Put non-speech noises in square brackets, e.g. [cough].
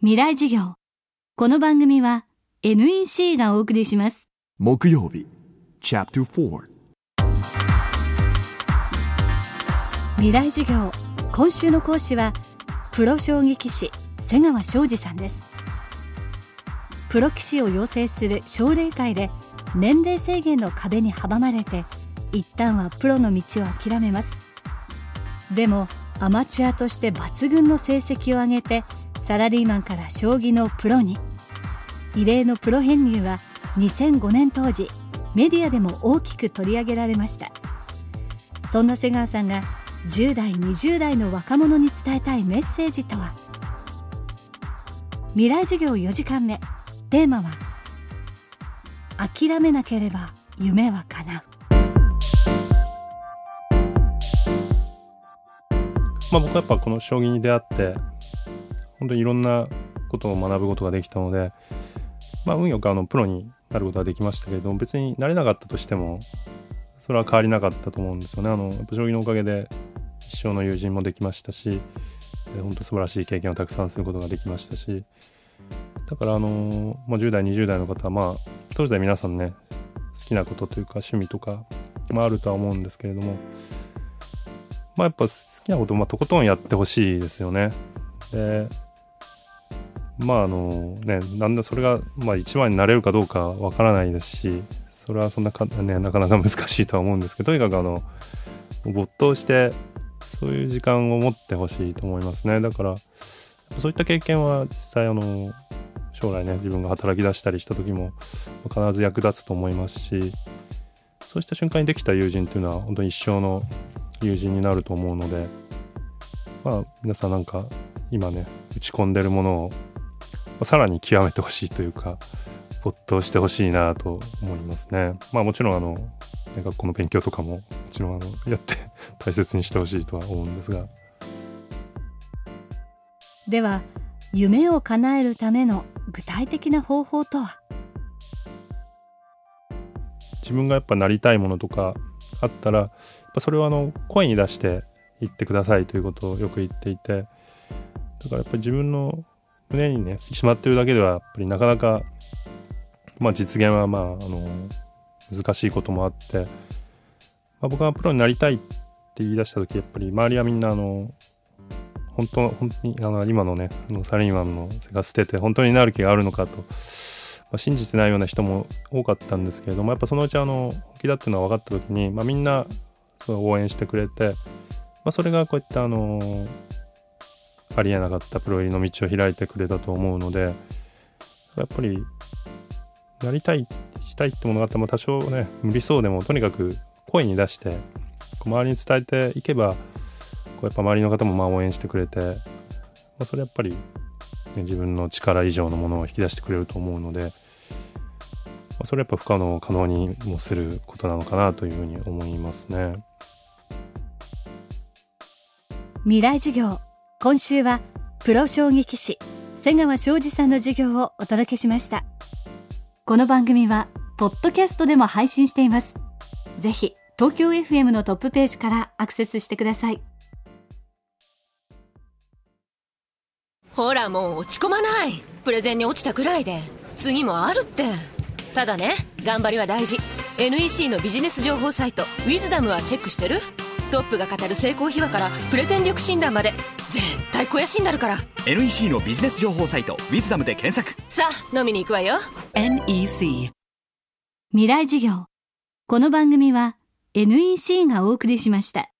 未来授業。この番組は NEC がお送りします。木曜日。Chapter 4未来授業。今週の講師はプロ将棋棋士瀬川昌司さんです。プロ棋士を養成する奨励会で年齢制限の壁に阻まれて一旦はプロの道を諦めます。でもアマチュアとして抜群の成績を上げてサラリーマンから将棋のプロに。異例のプロ編入は2005年当時メディアでも大きく取り上げられました。そんな瀬川さんが10代20代の若者に伝えたいメッセージとは？未来授業4時間目。テーマは諦めなければ夢は叶う。まあ、僕はやっぱこの将棋に出会って本当にいろんなことを学ぶことができたので、まあ、運よくあのプロになることができましたけれども別になれなかったとしてもそれは変わりなかったと思うんですよね。あのやっぱ将棋のおかげで一生の友人もできましたし本当素晴らしい経験をたくさんすることができましたしだからあの、まあ、10代20代の方はまあ当時で皆さんね好きなことというか趣味とか、まあ、あるとは思うんですけれどもまあやっぱ好きなことをまあとことんやってほしいですよね。でまああのねなんだそれがまあ一番になれるかどうかわからないですしそれはそんなか、ね、なかなか難しいとは思うんですけどとにかくあの没頭してそういう時間を持ってほしいと思いますね。だからそういった経験は実際あの将来ね自分が働き出したりした時も必ず役立つと思いますしそうした瞬間にできた友人っていうのは本当に一生の友人になると思うのでまあ皆さんなんか今ね打ち込んでるものをさらに極めてほしいというか没頭してほしいなと思いますね。まあもちろんあの学校の勉強とかももちろんあのやって [laughs] 大切にしてほしいとは思うんですがでは夢を叶えるための具体的な方法とは？自分がやっぱなりたいものとかあったらやっぱそれをあの声に出して言ってくださいということをよく言っていてだからやっぱり自分の胸にねしまってるだけではやっぱりなかなかまあ実現はまああの難しいこともあって、まあ、僕がプロになりたいって言い出した時やっぱり周りはみんなあの本当本当にあの今のねあのサラリーマンの生活捨てて本当になる気があるのかと、まあ、信じてないような人も多かったんですけれどもやっぱそのうちあの本気だっていうのは分かった時に、まあ、みんな応援してくれて、まあ、それがこういったあのありえなかったプロ入りの道を開いてくれたと思うのでやっぱりなりたいしたいってものがあっても多少ね無理そうでもとにかく声に出して周りに伝えていけばこうやっぱ周りの方もまあ応援してくれて、まあ、それやっぱり、ね、自分の力以上のものを引き出してくれると思うので、まあ、それやっぱ不可能を可能にもすることなのかなというふうに思いますね。未来授業今週はプロ将棋棋士瀬川昌司さんの授業をお届けしました。この番組はポッドキャストでも配信しています。ぜひ東京 FM のトップページからアクセスしてください。ほらもう落ち込まない。プレゼンに落ちたくらいで。次もあるって。ただね頑張りは大事。NEC のビジネス情報サイト「ウィズダムはチェックしてる？トップが語る成功秘話からプレゼン力診断まで絶対肥やしになるから。NEC のビジネス情報サイト「ウィズダムで検索。さあ飲みに行くわよ。NEC 未来授業。この番組は NEC がお送りしました